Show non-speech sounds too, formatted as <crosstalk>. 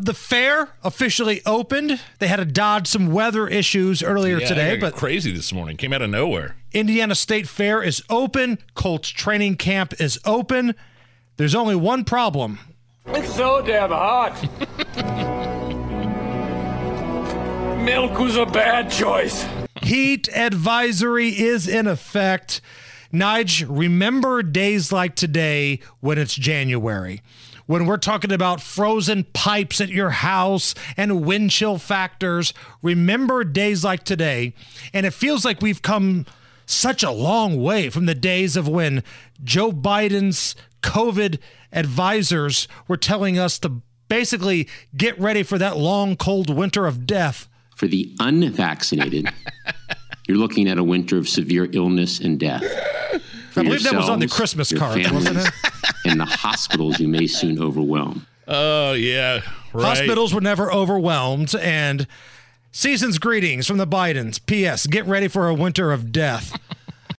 The fair officially opened. They had to dodge some weather issues earlier Yeah, today, but crazy this morning. Came out of nowhere. Indiana State Fair is open. Colts training camp is open. There's only one problem. It's so damn hot. <laughs> Milk was a bad choice. Heat advisory is in effect. Nige, remember days like today when it's January, when we're talking about frozen pipes at your house and wind chill factors. Remember days like today. And it feels like we've come such a long way from the days of when Joe Biden's COVID advisors were telling us to basically get ready for that long, cold winter of death. For the unvaccinated, <laughs> you're looking at a winter of severe illness and death. For I believe that was on the Christmas card, wasn't it? And the hospitals you may soon overwhelm. Oh yeah, right. Hospitals were never overwhelmed, and season's greetings from the Bidens. P.S. Get ready for a winter of death. <laughs>